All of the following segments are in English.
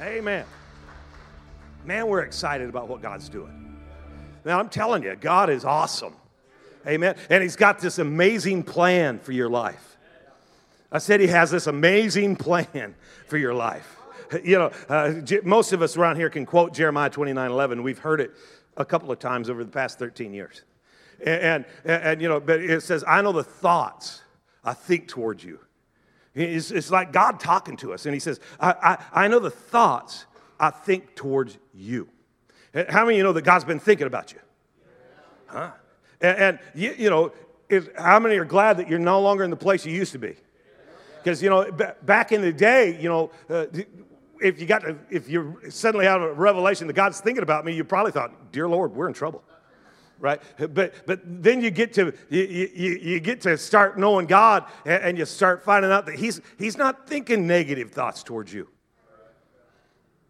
Amen. Man, we're excited about what God's doing. Now, I'm telling you, God is awesome. Amen. And He's got this amazing plan for your life. I said He has this amazing plan for your life. You know, uh, most of us around here can quote Jeremiah 29 11. We've heard it a couple of times over the past 13 years. And, and, and you know, but it says, I know the thoughts I think towards you. It's, it's like God talking to us. And He says, I, I, I know the thoughts I think towards you. How many of you know that God's been thinking about you? Huh? And, and you, you, know, how many are glad that you're no longer in the place you used to be? Because, you know, b- back in the day, you know, uh, if you got to, if you're suddenly have a revelation that God's thinking about me, you probably thought, dear Lord, we're in trouble right? But but then you get to you, you, you get to start knowing god and, and, you start finding out that he's he's not thinking negative thoughts towards you.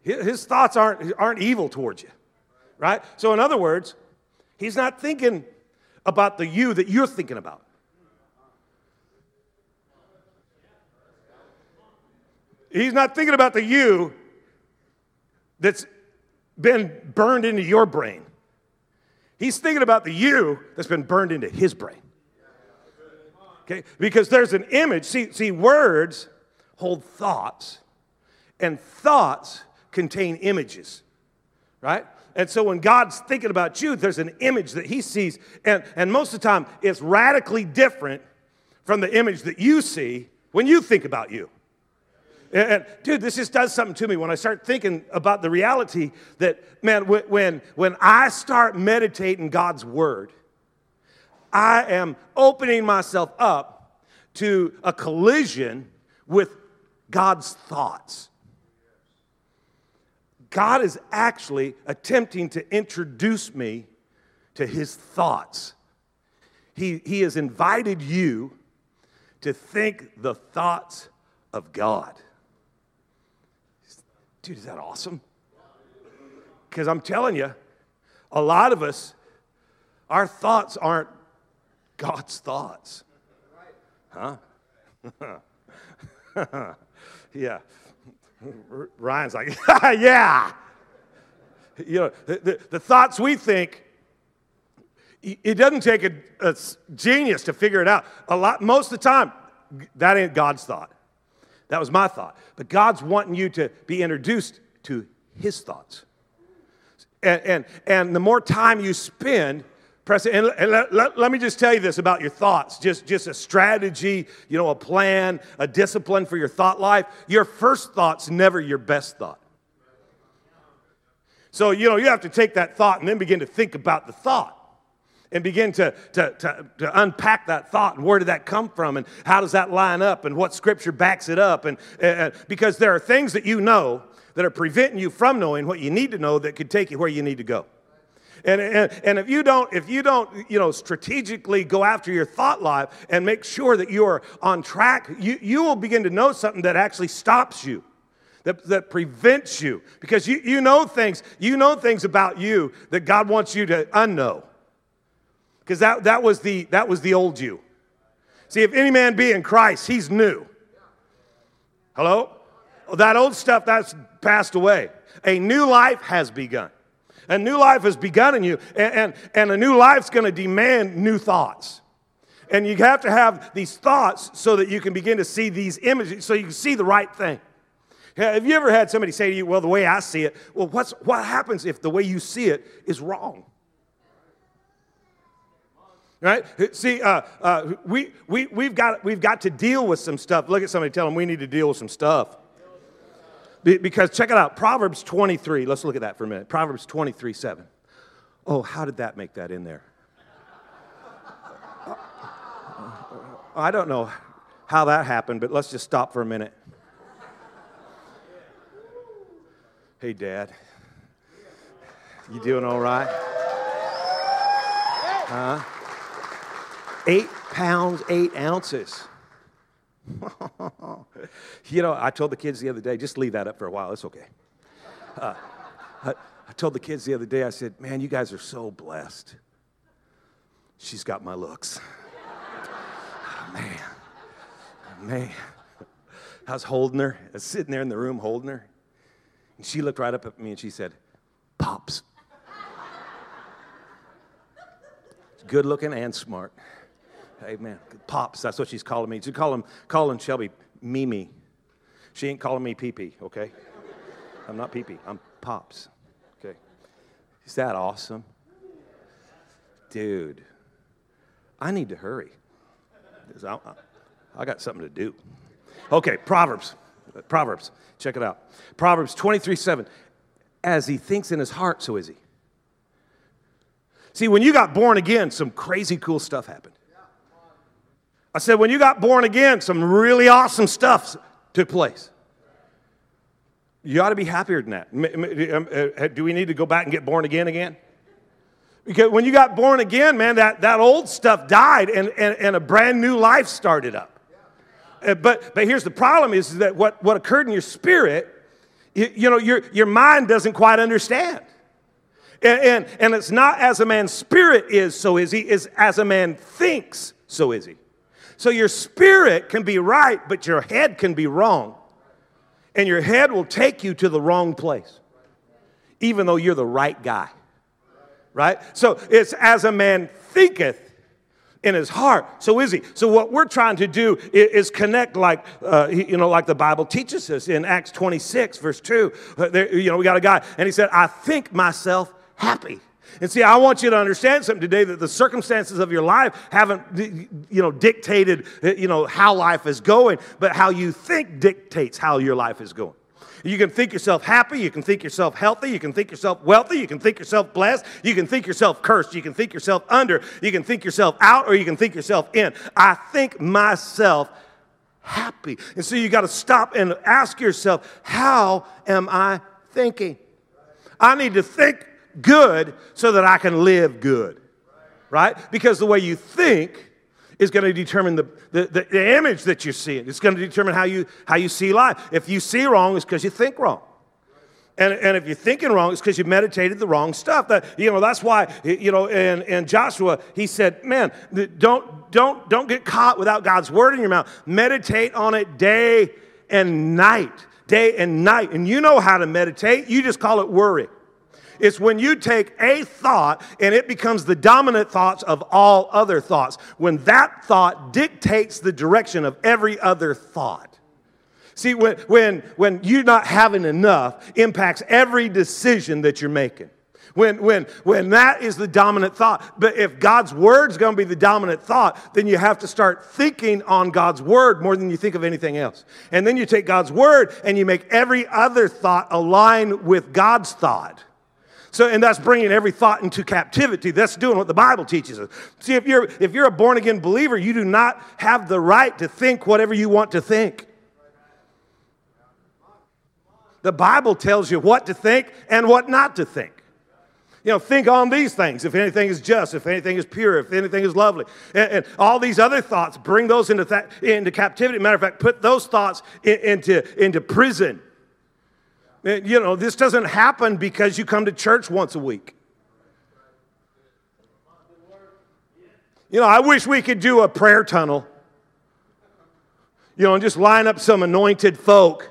His thoughts aren't aren't evil towards you right? So in other words he's not thinking about the you that you're thinking about. He's not thinking about the you that's been burned into your brain He's thinking about the you that's been burned into his brain. Okay? Because there's an image. See, see, words hold thoughts, and thoughts contain images, right? And so when God's thinking about you, there's an image that he sees, and, and most of the time it's radically different from the image that you see when you think about you. And, dude, this just does something to me when I start thinking about the reality that, man, when, when I start meditating God's word, I am opening myself up to a collision with God's thoughts. God is actually attempting to introduce me to his thoughts. He, he has invited you to think the thoughts of God. Dude, is that awesome? Because I'm telling you, a lot of us, our thoughts aren't God's thoughts. Huh? yeah. Ryan's like, yeah. You know, the, the, the, thoughts we think, it doesn't take a, a genius to figure it out. A lot, most of the time, that ain't God's thought. That was my thought. But God's wanting you to be introduced to His thoughts. And, and, and the more time you spend, press it, and, and let, let, let, me just tell you this about your thoughts just, just a strategy, you know, a plan, a discipline for your thought life. Your first thought's never your best thought. So, you know, you have to take that thought and then begin to think about the thought and begin to, to, to, to, unpack that thought and where did that come from and how does that line up and what scripture backs it up. And, and because there are things that you know that are preventing you from knowing what you need to know that could take you where you need to go. And, and, and if you don't if you don't you know strategically go after your thought life and make sure that you are on track you, you will begin to know something that actually stops you that, that prevents you. Because you, you know things you know things about you that god wants you to unknow because that, that, was the, that was the old you. See, if any man be in Christ, he's new. Hello? That old stuff, that's passed away. A new life has begun. A new life has begun in you, and, and, and a new life's to demand new thoughts. And you have to have these thoughts so that you can begin to see these images, so you can see the right thing. Have you ever had somebody say to you, Well, the way I see it, well, what's, what happens if the way you see it is wrong? Right? See uh, uh, we, we, we've, got, we've got to deal with some stuff. Look at somebody tell them we need to deal with some stuff. Because check it out proverbs 23 let's look at that for a minute. Proverbs 23 7 oh how did that make that in there? I don't know how that happened but let's just stop for a minute. Hey dad. You doing all right? Huh Eight pounds, eight ounces. you know, I told the kids the other day, just leave that up for a while. It's okay. Uh, I, I told the kids the other day, I said, man, you guys are so blessed. She's got my looks. Oh, man. Man. I was holding her, I was sitting there in the room holding her. And she looked right up at me and she said, Pops. Good looking and smart. Amen. Pops, that's what she's calling me. She's calling, calling Shelby Mimi. She ain't calling me Pee Pee, okay? I'm not Pee Pee, I'm Pops. Okay. Is that awesome? Dude, I need to hurry. I, I got something to do. Okay, Proverbs. Proverbs. Check it out. Proverbs 23 7. As he thinks in his heart, so is he. See, when you got born again, some crazy cool stuff happened. I said, when you got born again, some really awesome stuff took place. You ought to be happier than that. Um, uh, do we need to go back and get born again again? Because when you got born again, man, that, that old stuff died and, and, and a brand new life started up. Uh, but, but here's the problem is that what, what occurred in your spirit, you, you know, your, your mind doesn't quite understand. And, and, and it's not as a man's spirit is, so is he, is as a man thinks, so is he. So your spirit can be right, but your head can be wrong. And your head will take you to the wrong place, even though you're the right guy right? So it's as a man thinketh in his heart, so is he. So what we're trying to do is, connect, like uh, you know, like the Bible teaches us in Acts 26, verse 2. Uh, there, you know, we got a guy, and he said, "I think myself happy." And see, I want you to understand something today that the circumstances of your life haven't, you know, dictated, uh, you know, how life is going, but how you think dictates how your life is going. You can think yourself happy, you can think yourself healthy, you can think yourself wealthy, you can think yourself blessed, you can think yourself cursed, you can think yourself under, you can think yourself out, or you can think yourself in. I think myself happy. And so you got to stop and ask yourself, how am I thinking? I need to think good so that I can live good, right? Because the way you think is going to determine the, the, the, image that you're seeing. It's going to determine how you, how you see life. If you see wrong, it's because you think wrong. And, and if you're thinking wrong, it's because you meditated the wrong stuff. That, you know, that's why, you know, in, in Joshua, he said, man, don't, don't, don't get caught without God's word in your mouth. Meditate on it day and night, day and night. And you know how to meditate. You just call it worry. It's when you take a thought and it becomes the dominant thoughts of all other thoughts. When that thought dictates the direction of every other thought. See, when, when, when you not having enough impacts every decision that you're making. When, when, when that is the dominant thought. But if God's word's going to be the dominant thought, then you have to start thinking on God's word more than you think of anything else. And then you take God's word and you make every other thought align with God's thought. So, and that's bringing every thought into captivity. That's doing what the Bible teaches us. See, if you're, if you're a born again believer, you do not have the right to think whatever you want to think. The Bible tells you what to think and what not to think. You know, think on these things. If anything is just, if anything is pure, if anything is lovely, and, and all these other thoughts, bring those into, th- into captivity. Matter of fact, put those thoughts in, into, into prison. You know, this doesn't happen because you come to church once a week. You know, I wish we could do a prayer tunnel, you know, and just line up some anointed folk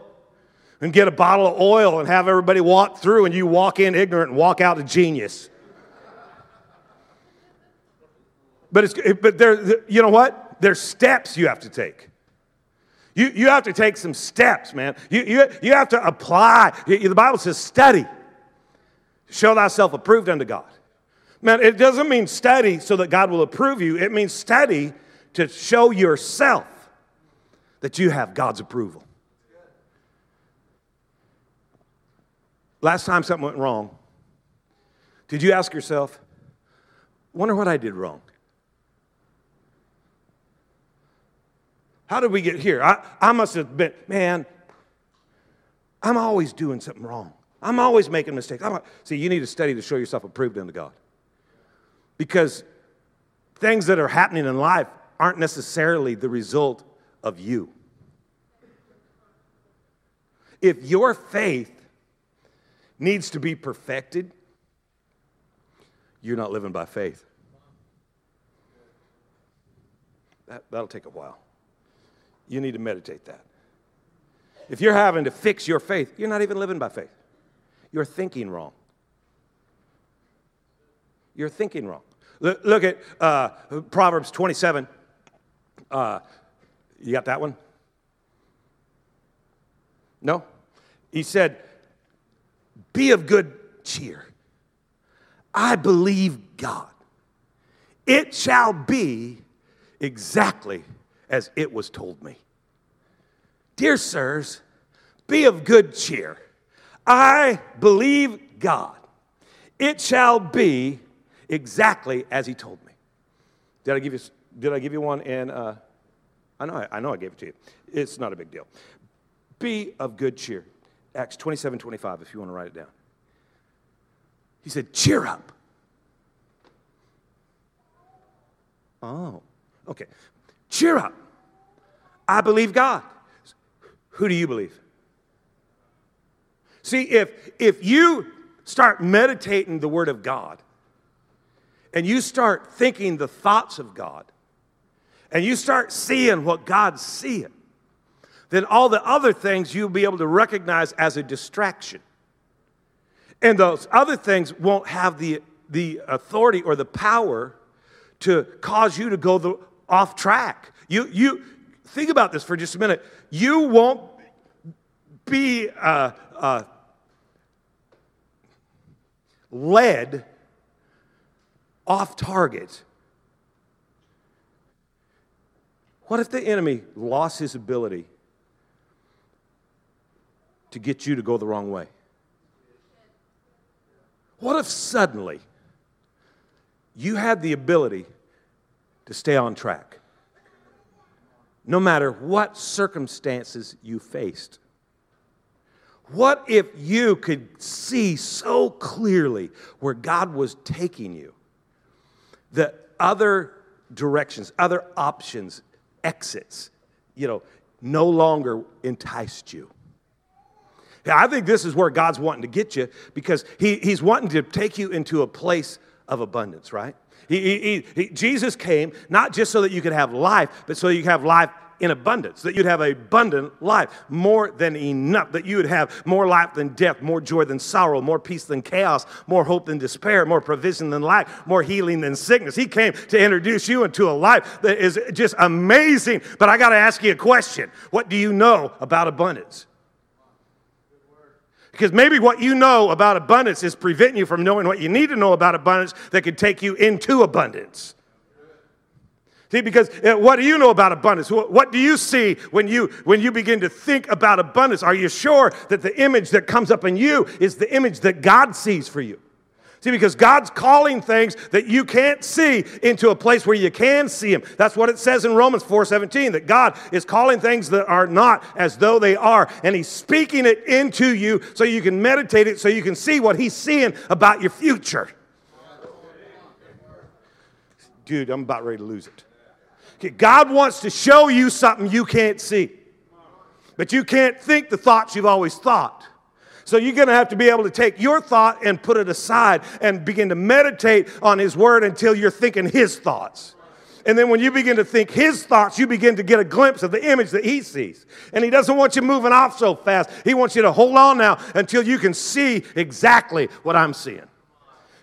and get a bottle of oil and have everybody walk through and you walk in ignorant and walk out a genius. But, it's, but there, you know what? There's steps you have to take. You, you have to take some steps, man. You, you, you have to apply. The Bible says, study. Show thyself approved unto God. Man, it doesn't mean study so that God will approve you. It means study to show yourself that you have God's approval. Last time something went wrong, did you ask yourself, wonder what I did wrong? How did we get here? I, I must have been, man, I'm always doing something wrong. I'm always making mistakes. I'm, see, you need to study to show yourself approved unto God. Because things that are happening in life aren't necessarily the result of you. If your faith needs to be perfected, you're not living by faith. That, that'll take a while. You need to meditate that. If you're having to fix your faith, you're not even living by faith. You're thinking wrong. You're thinking wrong. Look, look at uh, Proverbs 27. Uh, you got that one? No? He said, Be of good cheer. I believe God. It shall be exactly as it was told me. Dear sirs, be of good cheer. I believe God. It shall be exactly as he told me. Did I give you, did I give you one? And uh, I, know, I know I gave it to you. It's not a big deal. Be of good cheer. Acts 27 25, if you want to write it down. He said, Cheer up. Oh, okay. Cheer up. I believe God. Who do you believe? See, if, if you start meditating the Word of God and you start thinking the thoughts of God and you start seeing what God's seeing, then all the other things you'll be able to recognize as a distraction. And those other things won't have the, the authority or the power to cause you to go the, off track. You, you think about this for just a minute. You won't be uh, uh, led off target. What if the enemy lost his ability to get you to go the wrong way? What if suddenly you had the ability to stay on track, no matter what circumstances you faced? What if you could see so clearly where God was taking you that other directions, other options, exits, you know, no longer enticed you? I think this is where God's wanting to get you because he, He's wanting to take you into a place of abundance, right? He, he, he, Jesus came not just so that you could have life, but so you could have life in abundance, that you'd have abundant life, more than enough, that you would have more life than death, more joy than sorrow, more peace than chaos, more hope than despair, more provision than lack, more healing than sickness. He came to introduce you into a life that is just amazing. But I got to ask you a question What do you know about abundance? Because maybe what you know about abundance is preventing you from knowing what you need to know about abundance that could take you into abundance. See, because uh, what do you know about abundance? What do you see when you when you begin to think about abundance? Are you sure that the image that comes up in you is the image that God sees for you? See, because God's calling things that you can't see into a place where you can see them. That's what it says in Romans 4:17, that God is calling things that are not as though they are, and He's speaking it into you so you can meditate it, so you can see what He's seeing about your future. Dude, I'm about ready to lose it. Okay, God wants to show you something you can't see, but you can't think the thoughts you've always thought. So you're going to have to be able to take your thought and put it aside and begin to meditate on His Word until you're thinking His thoughts. And then when you begin to think His thoughts, you begin to get a glimpse of the image that He sees. And He doesn't want you moving off so fast. He wants you to hold on now until you can see exactly what I'm seeing.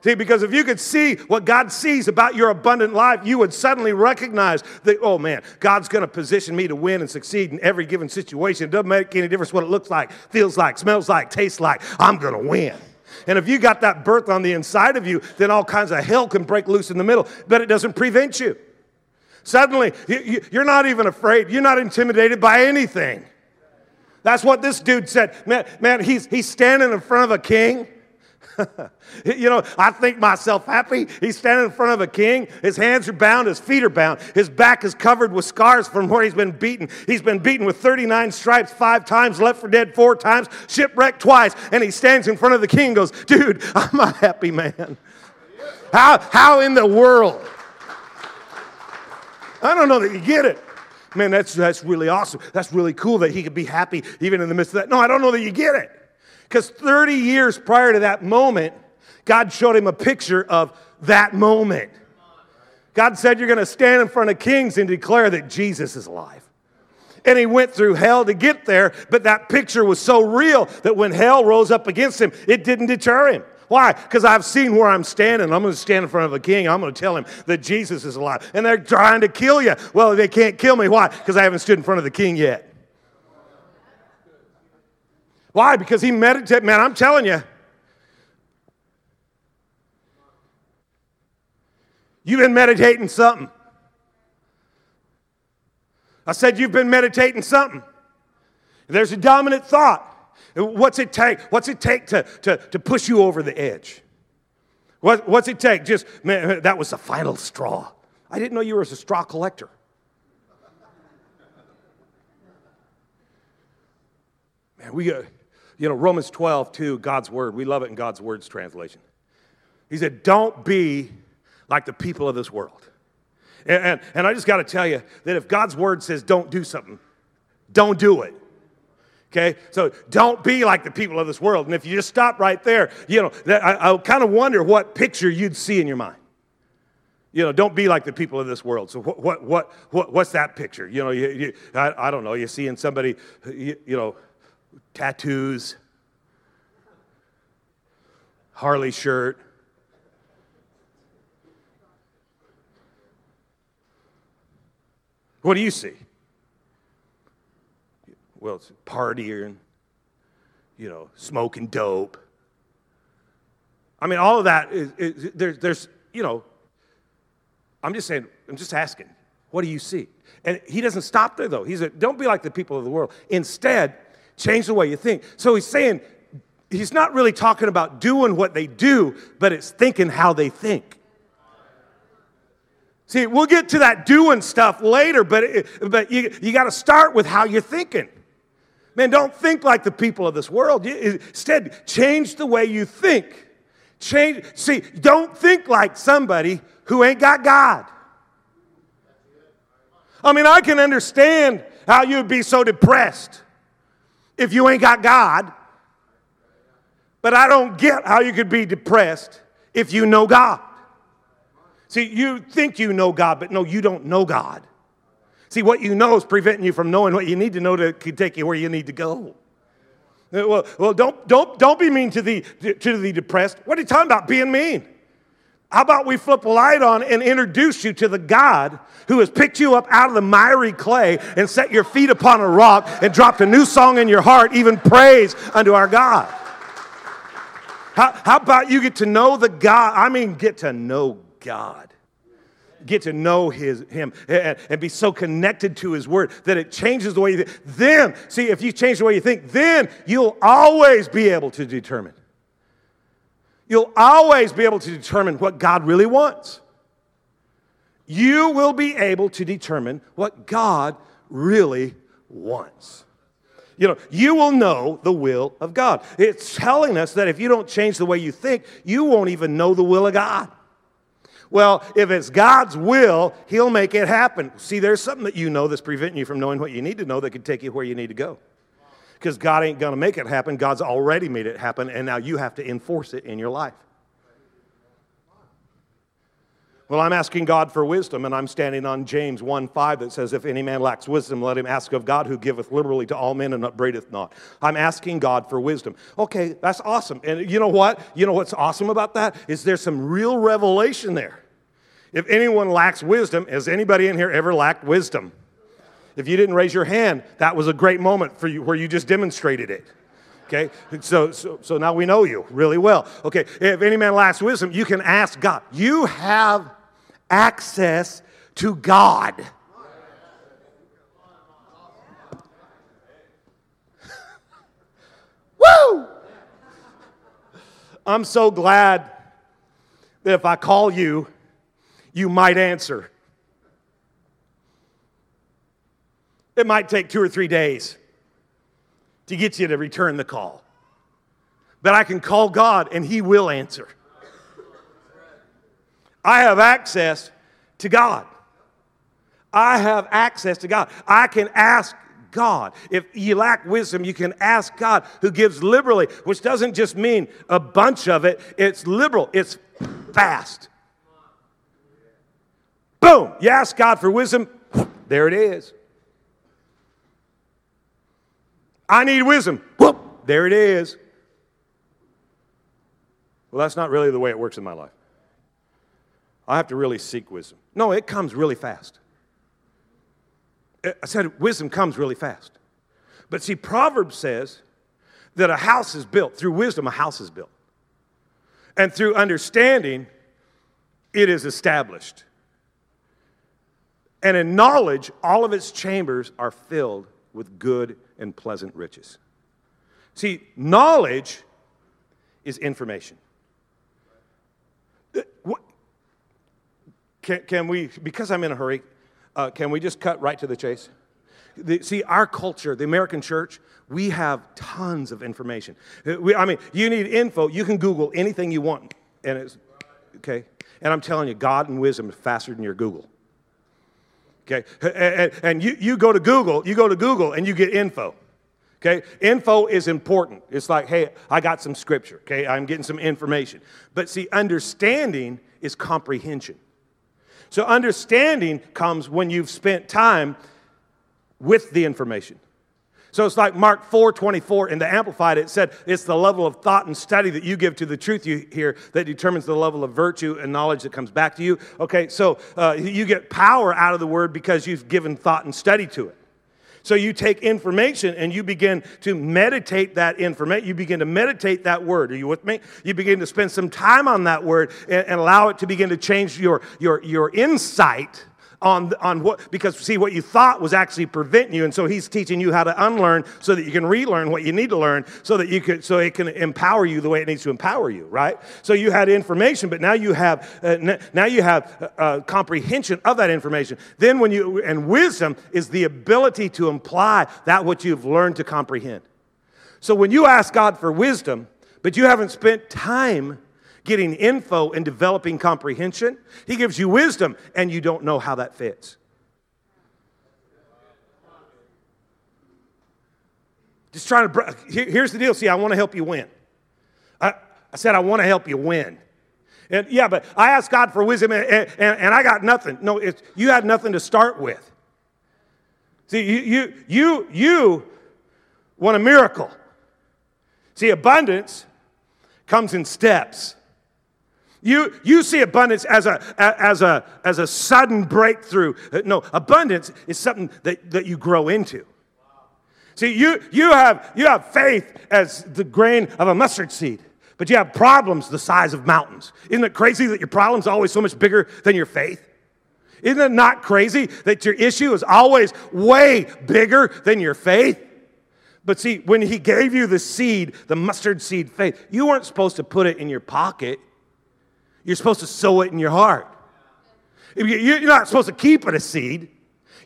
See, because if you could see what God sees about your abundant life, you would suddenly recognize that, oh man, God's going to position me to win and succeed in every given situation. It doesn't make any difference what it looks like, feels like, smells like, tastes like. I'm going to win. And if you got that birth on the inside of you, then all kinds of hell can break loose in the middle, but it doesn't prevent you. Suddenly, you're not even afraid. You're not intimidated by anything. That's what this dude said. Man, man he's, he's standing in front of a king you know, I think myself happy. He's standing in front of a king. His hands are bound, his feet are bound. His back is covered with scars from where he's been beaten. He's been beaten with 39 stripes five times, left for dead four times, shipwrecked twice. And he stands in front of the king and goes, Dude, I'm a happy man. How, how in the world? I don't know that you get it. Man, that's, that's really awesome. That's really cool that he could be happy even in the midst of that. No, I don't know that you get it. Because 30 years prior to that moment, God showed him a picture of that moment. God said, You're going to stand in front of kings and declare that Jesus is alive. And he went through hell to get there, but that picture was so real that when hell rose up against him, it didn't deter him. Why? Because I've seen where I'm standing. I'm going to stand in front of a king. I'm going to tell him that Jesus is alive. And they're trying to kill you. Well, they can't kill me. Why? Because I haven't stood in front of the king yet. Why? Because he meditated. Man, I'm telling you. You've been meditating something. I said you've been meditating something. There's a dominant thought. What's it take? What's it take to, to, to push you over the edge? What, what's it take? Just, man, that was the final straw. I didn't know you were a straw collector. Man, we, uh, you know, Romans 12, 2, God's word. We love it in God's word's translation. He said, Don't be like the people of this world. And, and, and I just got to tell you that if God's word says don't do something, don't do it. Okay, so don't be like the people of this world. And if you just stop right there, you know, that, I, I kind of wonder what picture you'd see in your mind. You know, don't be like the people of this world. So what, what, what, what what's that picture? You know, you, you, I, I don't know. You're seeing somebody, you, you know, tattoos, Harley shirt. What do you see? well, it's partying, you know, smoking dope. I mean, all of that is, is there's, there's, you know, I'm just saying, I'm just asking, what do you see? And he doesn't stop there though. He said, don't be like the people of the world. Instead, change the way you think. So he's saying, he's not really talking about doing what they do, but it's thinking how they think. See, we'll get to that doing stuff later, but, it, but you, you got to start with how you're thinking. Man, don't think like the people of this world. Instead, change the way you think. Change. See, don't think like somebody who ain't got God. I mean, I can understand how you'd be so depressed if you ain't got God, but I don't get how you could be depressed if you know God. See, you think you know God, but no, you don't know God. See, what you know is preventing you from knowing what you need to know to take you where you need to go. Well, well don't, don't, don't be mean to the, to the depressed. What are you talking about being mean? How about we flip a light on and introduce you to the God who has picked you up out of the miry clay and set your feet upon a rock and dropped a new song in your heart, even praise unto our God? How, how about you get to know the God? I mean, get to know God get to know his, him and, and, be so connected to his word that it changes the way you think. Then, see, if you change the way you think, then you'll always be able to determine. You'll always be able to determine what God really wants. You will be able to determine what God really wants. You know, you will know the will of God. It's telling us that if you don't change the way you think, you won't even know the will of God. Well, if it's God's will, He'll make it happen. See, there's something that you know that's preventing you from knowing what you need to know that could take you where you need to go. Because God ain't going to make it happen. God's already made it happen, and now you have to enforce it in your life. Well, I'm asking God for wisdom, and I'm standing on James 1 5 that says, If any man lacks wisdom, let him ask of God who giveth liberally to all men and upbraideth not. I'm asking God for wisdom. Okay, that's awesome. And you know what? You know what's awesome about that? Is there's some real revelation there. If anyone lacks wisdom, has anybody in here ever lacked wisdom? If you didn't raise your hand, that was a great moment for you where you just demonstrated it. Okay, so, so, so now we know you really well. Okay, if any man lacks wisdom, you can ask God. You have access to God. Woo! I'm so glad that if I call you you might answer. It might take two or three days to get you to return the call. But I can call God and He will answer. I have access to God. I have access to God. I can ask God. If you lack wisdom, you can ask God who gives liberally, which doesn't just mean a bunch of it, it's liberal, it's fast. Boom. You ask God for wisdom, there it is. I need wisdom. Whoop, there it is. Well, that's not really the way it works in my life. I have to really seek wisdom. No, it comes really fast. I said wisdom comes really fast. But see, Proverbs says that a house is built. Through wisdom, a house is built. And through understanding, it is established. And in knowledge, all of its chambers are filled with good and pleasant riches. See, knowledge is information. Can, can we, because I'm in a hurry, uh, can we just cut right to the chase? The, see, our culture, the American church, we have tons of information. Uh, we, I mean, you need info, you can Google anything you want. And it's, okay? And I'm telling you, God and wisdom is faster than your Google. Okay? And, and you, you go to Google, you go to Google and you get info. Okay? Info is important. It's like, hey, I got some scripture. Okay? I'm getting some information. But see, understanding is comprehension. So understanding comes when you've spent time with the information. So it's like Mark 4 24 in the Amplified, it said it's the level of thought and study that you give to the truth you hear that determines the level of virtue and knowledge that comes back to you. Okay, so uh, you get power out of the word because you've given thought and study to it. So you take information and you begin to meditate that information. You begin to meditate that word. Are you with me? You begin to spend some time on that word and, and allow it to begin to change your, your, your insight on, on what, because see, what you thought was actually preventing you. And so he's teaching you how to unlearn so that you can relearn what you need to learn so that you could, so it can empower you the way it needs to empower you, right? So you had information, but now you have, uh, now you have uh, uh, comprehension of that information. Then when you, and wisdom is the ability to imply that what you've learned to comprehend. So when you ask God for wisdom, but you haven't spent time getting info and developing comprehension. He gives you wisdom, and you don't know how that fits. Just trying to, here's the deal. See, I want to help you win. I, I said, I want to help you win. And yeah, but I asked God for wisdom and, and, and I got nothing. No, you had nothing to start with. See, you, you, you, you want a miracle. See, abundance comes in steps. You, you see abundance as a, as, a, as a sudden breakthrough. Uh, no, abundance is something that, that you grow into. See, you, you, have, you have faith as the grain of a mustard seed, but you have problems the size of mountains. Isn't it crazy that your problem's always so much bigger than your faith? Isn't it not crazy that your issue is always way bigger than your faith? But see, when he gave you the seed, the mustard seed faith, you weren't supposed to put it in your pocket. You're supposed to sow it in your heart. You're not supposed to keep it a seed,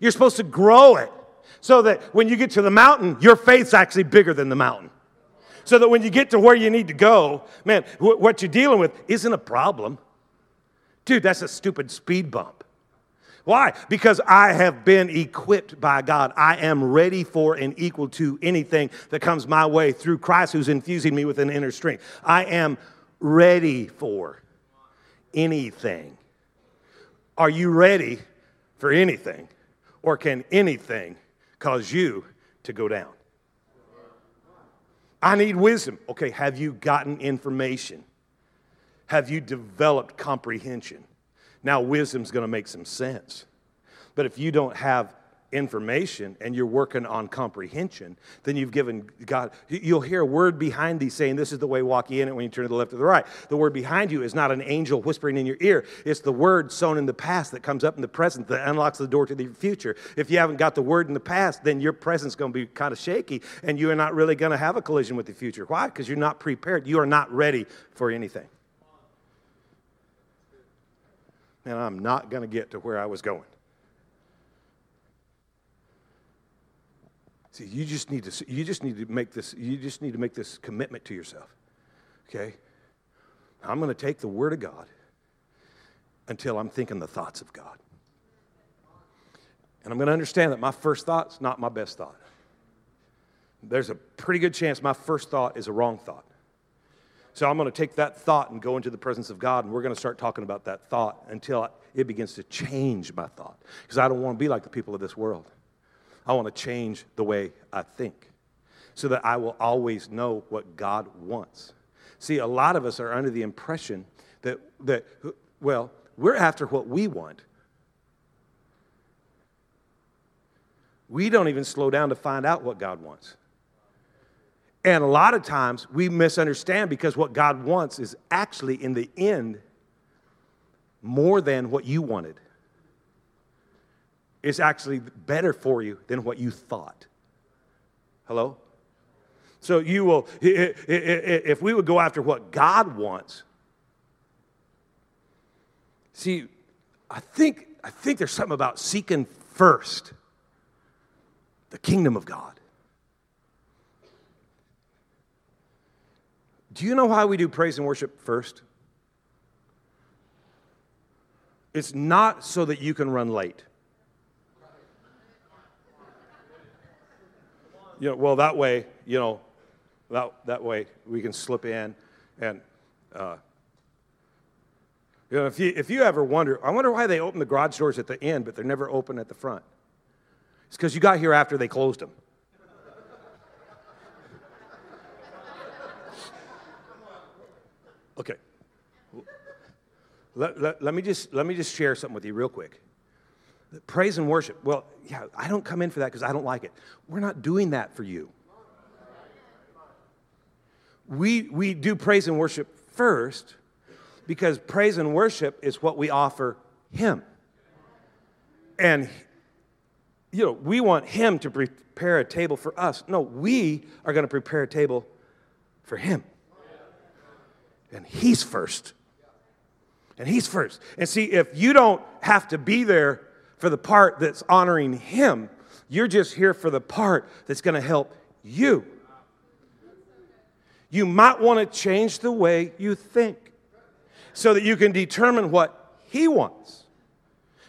you're supposed to grow it so that when you get to the mountain, your faith's actually bigger than the mountain. So that when you get to where you need to go, man, what you're dealing with isn't a problem. Dude, that's a stupid speed bump. Why? Because I have been equipped by God. I am ready for and equal to anything that comes my way through Christ who's infusing me with an inner strength. I am ready for anything. Are you ready for anything? Or can anything cause you to go down? I need wisdom. Okay, have you gotten information? Have you developed comprehension? Now, wisdom's going to make some sense. But if you don't have information and you're working on comprehension, then you've given God, you'll hear a word behind thee saying, This is the way, walk ye in it when you turn to the left or the right. The word behind you is not an angel whispering in your ear, it's the word sown in the past that comes up in the present that unlocks the door to the future. If you haven't got the word in the past, then your present's going to be kind of shaky and you are not really going to have a collision with the future. Why? Because you're not prepared. You are not ready for anything. And I'm not going to get to where I was going. See, you just need to you just need to make this you just need to make this commitment to yourself. Okay? I'm going to take the word of God until I'm thinking the thoughts of God. And I'm going to understand that my first thought's not my best thought. There's a pretty good chance my first thought is a wrong thought. So I'm going to take that thought and go into the presence of God, and we're going to start talking about that thought until it begins to change my thought. Because I don't want to be like the people of this world. I want to change the way I think. so that I will always know what God wants. See, a lot of us are under the impression that, that well, we're after what we want. We don't even slow down to find out what God wants. And a lot of times we misunderstand because what God wants is actually, in the end, more than what you wanted. It's actually better for you than what you thought. Hello? So you will, if we would go after what God wants, see, I think, I think there's something about seeking first the kingdom of God. Do you know why we do praise and worship first? It's not so that you can run late. You know, well, that way, you know, that, that way we can slip in and, uh, you know, if you, if you ever wonder, I wonder why they open the garage doors at the end, but they're never open at the front. It's because you got here after they closed them. Okay. Let, let, let, me just, let me just share something with you real quick. Praise and worship. Well, yeah, I don't come in for that because I don't like it. We're not doing that for you we, we do praise and worship first because praise and worship is what we offer Him. And, you know, we want Him to prepare a table for us. No, we are going to prepare a table for Him. And He's first. And He's first. And see, if you don't have to be there for the part that's honoring Him, you're just here for the part that's going to help you you might want to change the way you think so that you can determine what He wants.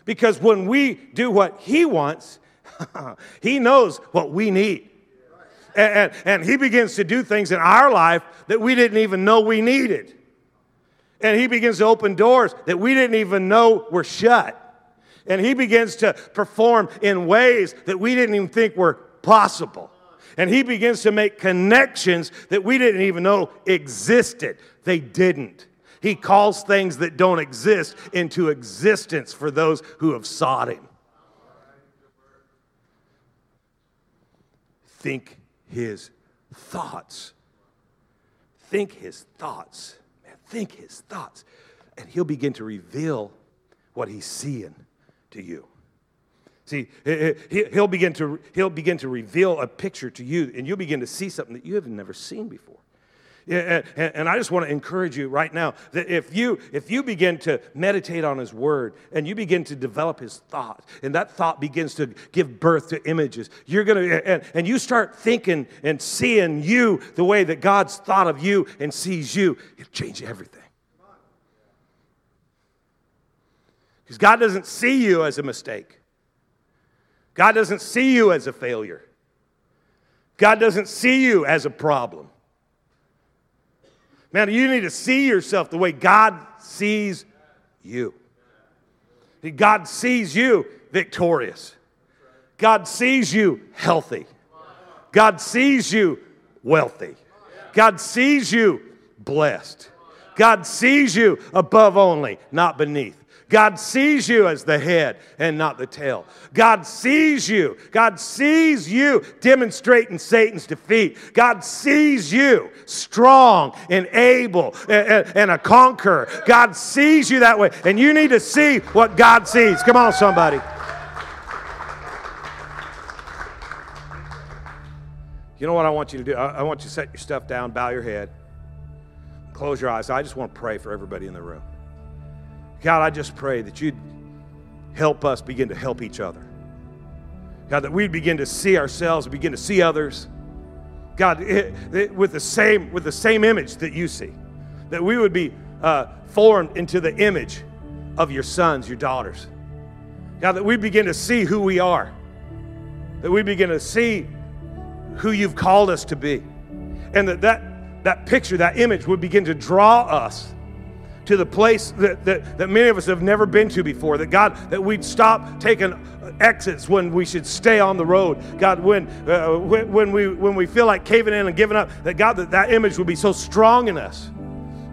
Because when we do what He wants, He knows what we need. And, and, and, He begins to do things in our life that we didn't even know we needed. And He begins to open doors that we didn't even know were shut. And He begins to perform in ways that we didn't even think were possible and he begins to make connections that we didn't even know existed. They didn't. He calls things that don't exist into existence for those who have sought him. Think his thoughts. Think his thoughts. Man, think his thoughts. And he'll begin to reveal what he's seeing to you. See, he'll begin, to, he'll begin to reveal a picture to you, and you'll begin to see something that you have never seen before. And I just want to encourage you right now that if you if you begin to meditate on His Word and you begin to develop His thought, and that thought begins to give birth to images, you're gonna and, and you start thinking and seeing you the way that God's thought of you and sees you, it changes everything. Because God doesn't see you as a mistake. God doesn't see you as a failure. God doesn't see you as a problem. Man, you need to see yourself the way God sees you. God sees you victorious. God sees you healthy. God sees you wealthy. God sees you blessed. God sees you above only, not beneath. God sees you as the head and not the tail. God sees you. God sees you demonstrating Satan's defeat. God sees you strong and able and, and, a conqueror. God sees you that way. And you need to see what God sees. Come on, somebody. You know what I want you to do? I want you to set your stuff down, bow your head, close your eyes. I just want to pray for everybody in the room. God, I just pray that you'd help us begin to help each other. God, that we'd begin to see ourselves, and begin to see others. God, it, it, with, the same, with the same image that you see, that we would be uh, formed into the image of your sons, your daughters. God, that we begin to see who we are, that we begin to see who you've called us to be, and that that, that picture, that image would begin to draw us to the place that, that, that many of us have never been to before. That God, that we'd stop taking exits when we should stay on the road. God, when, uh, when, when, we, when we feel like caving in and giving up, that God, that, that image would be so strong in us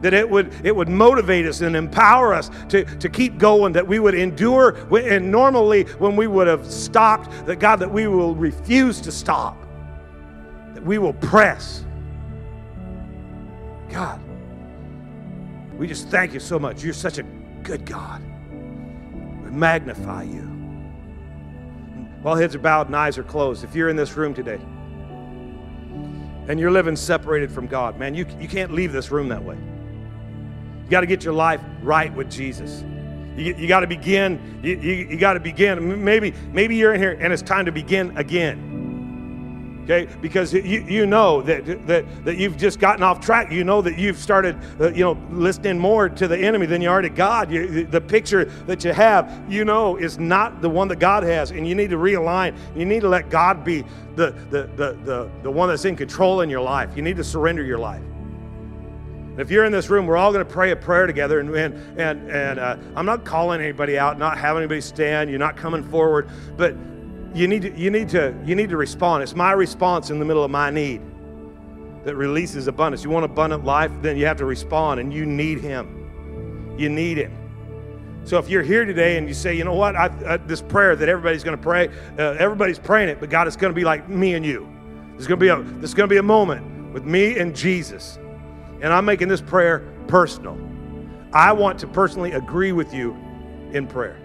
that it would it would motivate us and empower us to, to keep going that we would endure and normally when we would have stopped that god that we will refuse to stop that we will press god we just thank you so much you're such a good god we magnify you while heads are bowed and eyes are closed if you're in this room today and you're living separated from god man you, you can't leave this room that way you got to get your life right with Jesus. You, you got to begin. You, you, you got to begin. Maybe, maybe you're in here and it's time to begin again. Okay, because you, you know that, that, that you've just gotten off track. You know that you've started, uh, you know, listening more to the enemy than you are to God. You, the picture that you have, you know, is not the one that God has, and you need to realign. You need to let God be the, the, the, the, the one that's in control in your life. You need to surrender your life. If you're in this room, we're all going to pray a prayer together. And, and, and, uh, I'm not calling anybody out, not having anybody stand. You're not coming forward. But you need, to, you, need to, you need to respond. It's my response in the middle of my need that releases abundance. You want abundant life? Then you have to respond, and you need Him. You need Him. So if you're here today and you say, you know what, I, I, this prayer that everybody's going to pray, uh, everybody's praying it, but God, it's going to be like me and you. There's going to be a, there's going to be a moment with me and Jesus and I'm making this prayer personal. I want to personally agree with you in prayer.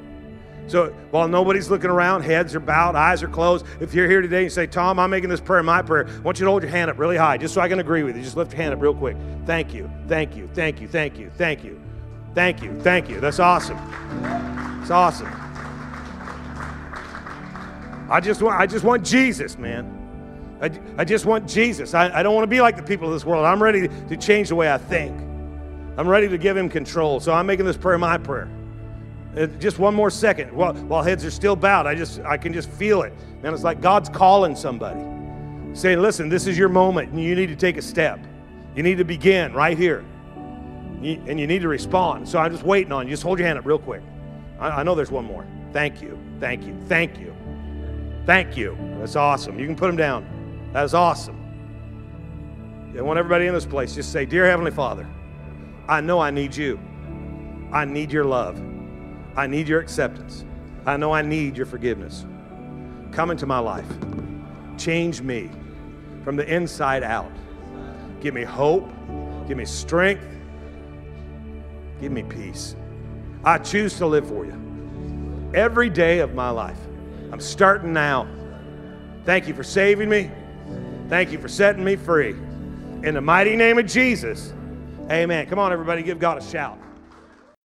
So while nobody's looking around, heads are bowed, eyes are closed, if you're here today and you say, Thom, I'm making this prayer my prayer, I want you to hold your hand up really high just so I can agree with you. Just lift your hand up real quick. Thank you, thank you, thank you, thank you, thank you, thank you, thank you. That's awesome. It's awesome. I just want, I just want Jesus, man. I, I just want Jesus. I, I don't want to be like the people of this world. I'm ready to change the way I think. I'm ready to give him control. So I'm making this prayer my prayer. Uh, just one more second. While, while heads are still bowed, I just I can just feel it. Man, it's like God's calling somebody. Saying, listen, this is your moment, and you need to take a step. You need to begin right here. And you need to respond. So I'm just waiting on you. Just hold your hand up real quick. I, I know there's one more. Thank you. Thank you. Thank you. Thank you. That's awesome. You can put them down. That is awesome. I want everybody in this place just say, Dear Heavenly Father, I know I need you. I need your love. I need your acceptance. I know I need your forgiveness. Come into my life. Change me from the inside out. Give me hope. Give me strength. Give me peace. I choose to live for you every day of my life. I'm starting now. Thank you for saving me. Thank you for setting me free. In the mighty name of Jesus, amen. Come on, everybody, give God a shout.